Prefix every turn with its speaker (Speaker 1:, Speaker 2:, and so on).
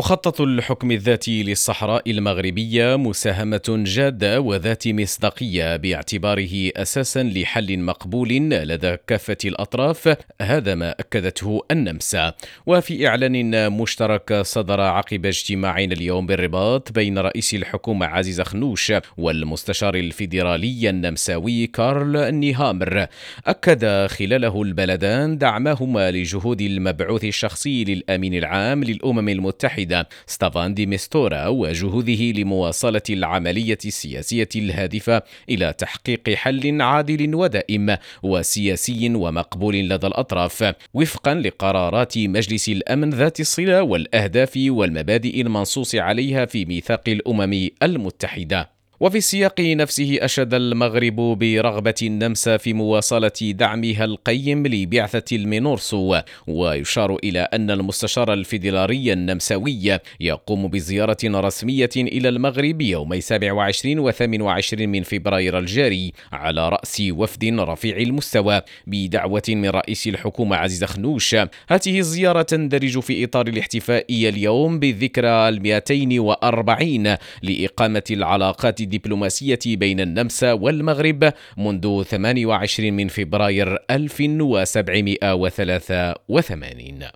Speaker 1: مخطط الحكم الذاتي للصحراء المغربية مساهمة جادة وذات مصداقية باعتباره أساسا لحل مقبول لدى كافة الأطراف. هذا ما أكدته النمسا. وفي إعلان مشترك صدر عقب اجتماعنا اليوم بالرباط بين رئيس الحكومة عزيز خنوش والمستشار الفيدرالي النمساوي كارل نيهامر. أكد خلاله البلدان دعمهما لجهود المبعوث الشخصي للأمين العام للأمم المتحدة المتحدة ستافان دي ميستورا وجهوده لمواصلة العملية السياسية الهادفة إلى تحقيق حل عادل ودائم وسياسي ومقبول لدى الأطراف وفقا لقرارات مجلس الأمن ذات الصلة والأهداف والمبادئ المنصوص عليها في ميثاق الأمم المتحدة. وفي السياق نفسه أشاد المغرب برغبة النمسا في مواصلة دعمها القيم لبعثة المينورسو ويشار إلى أن المستشار الفيدرالي النمساوي يقوم بزيارة رسمية إلى المغرب يومي 27 و 28 من فبراير الجاري على رأس وفد رفيع المستوى بدعوة من رئيس الحكومة عزيز خنوش. هذه الزيارة تندرج في إطار الاحتفاء اليوم بالذكرى المئتين وأربعين لإقامة العلاقات الدبلوماسية بين النمسا والمغرب منذ 28 من فبراير 1783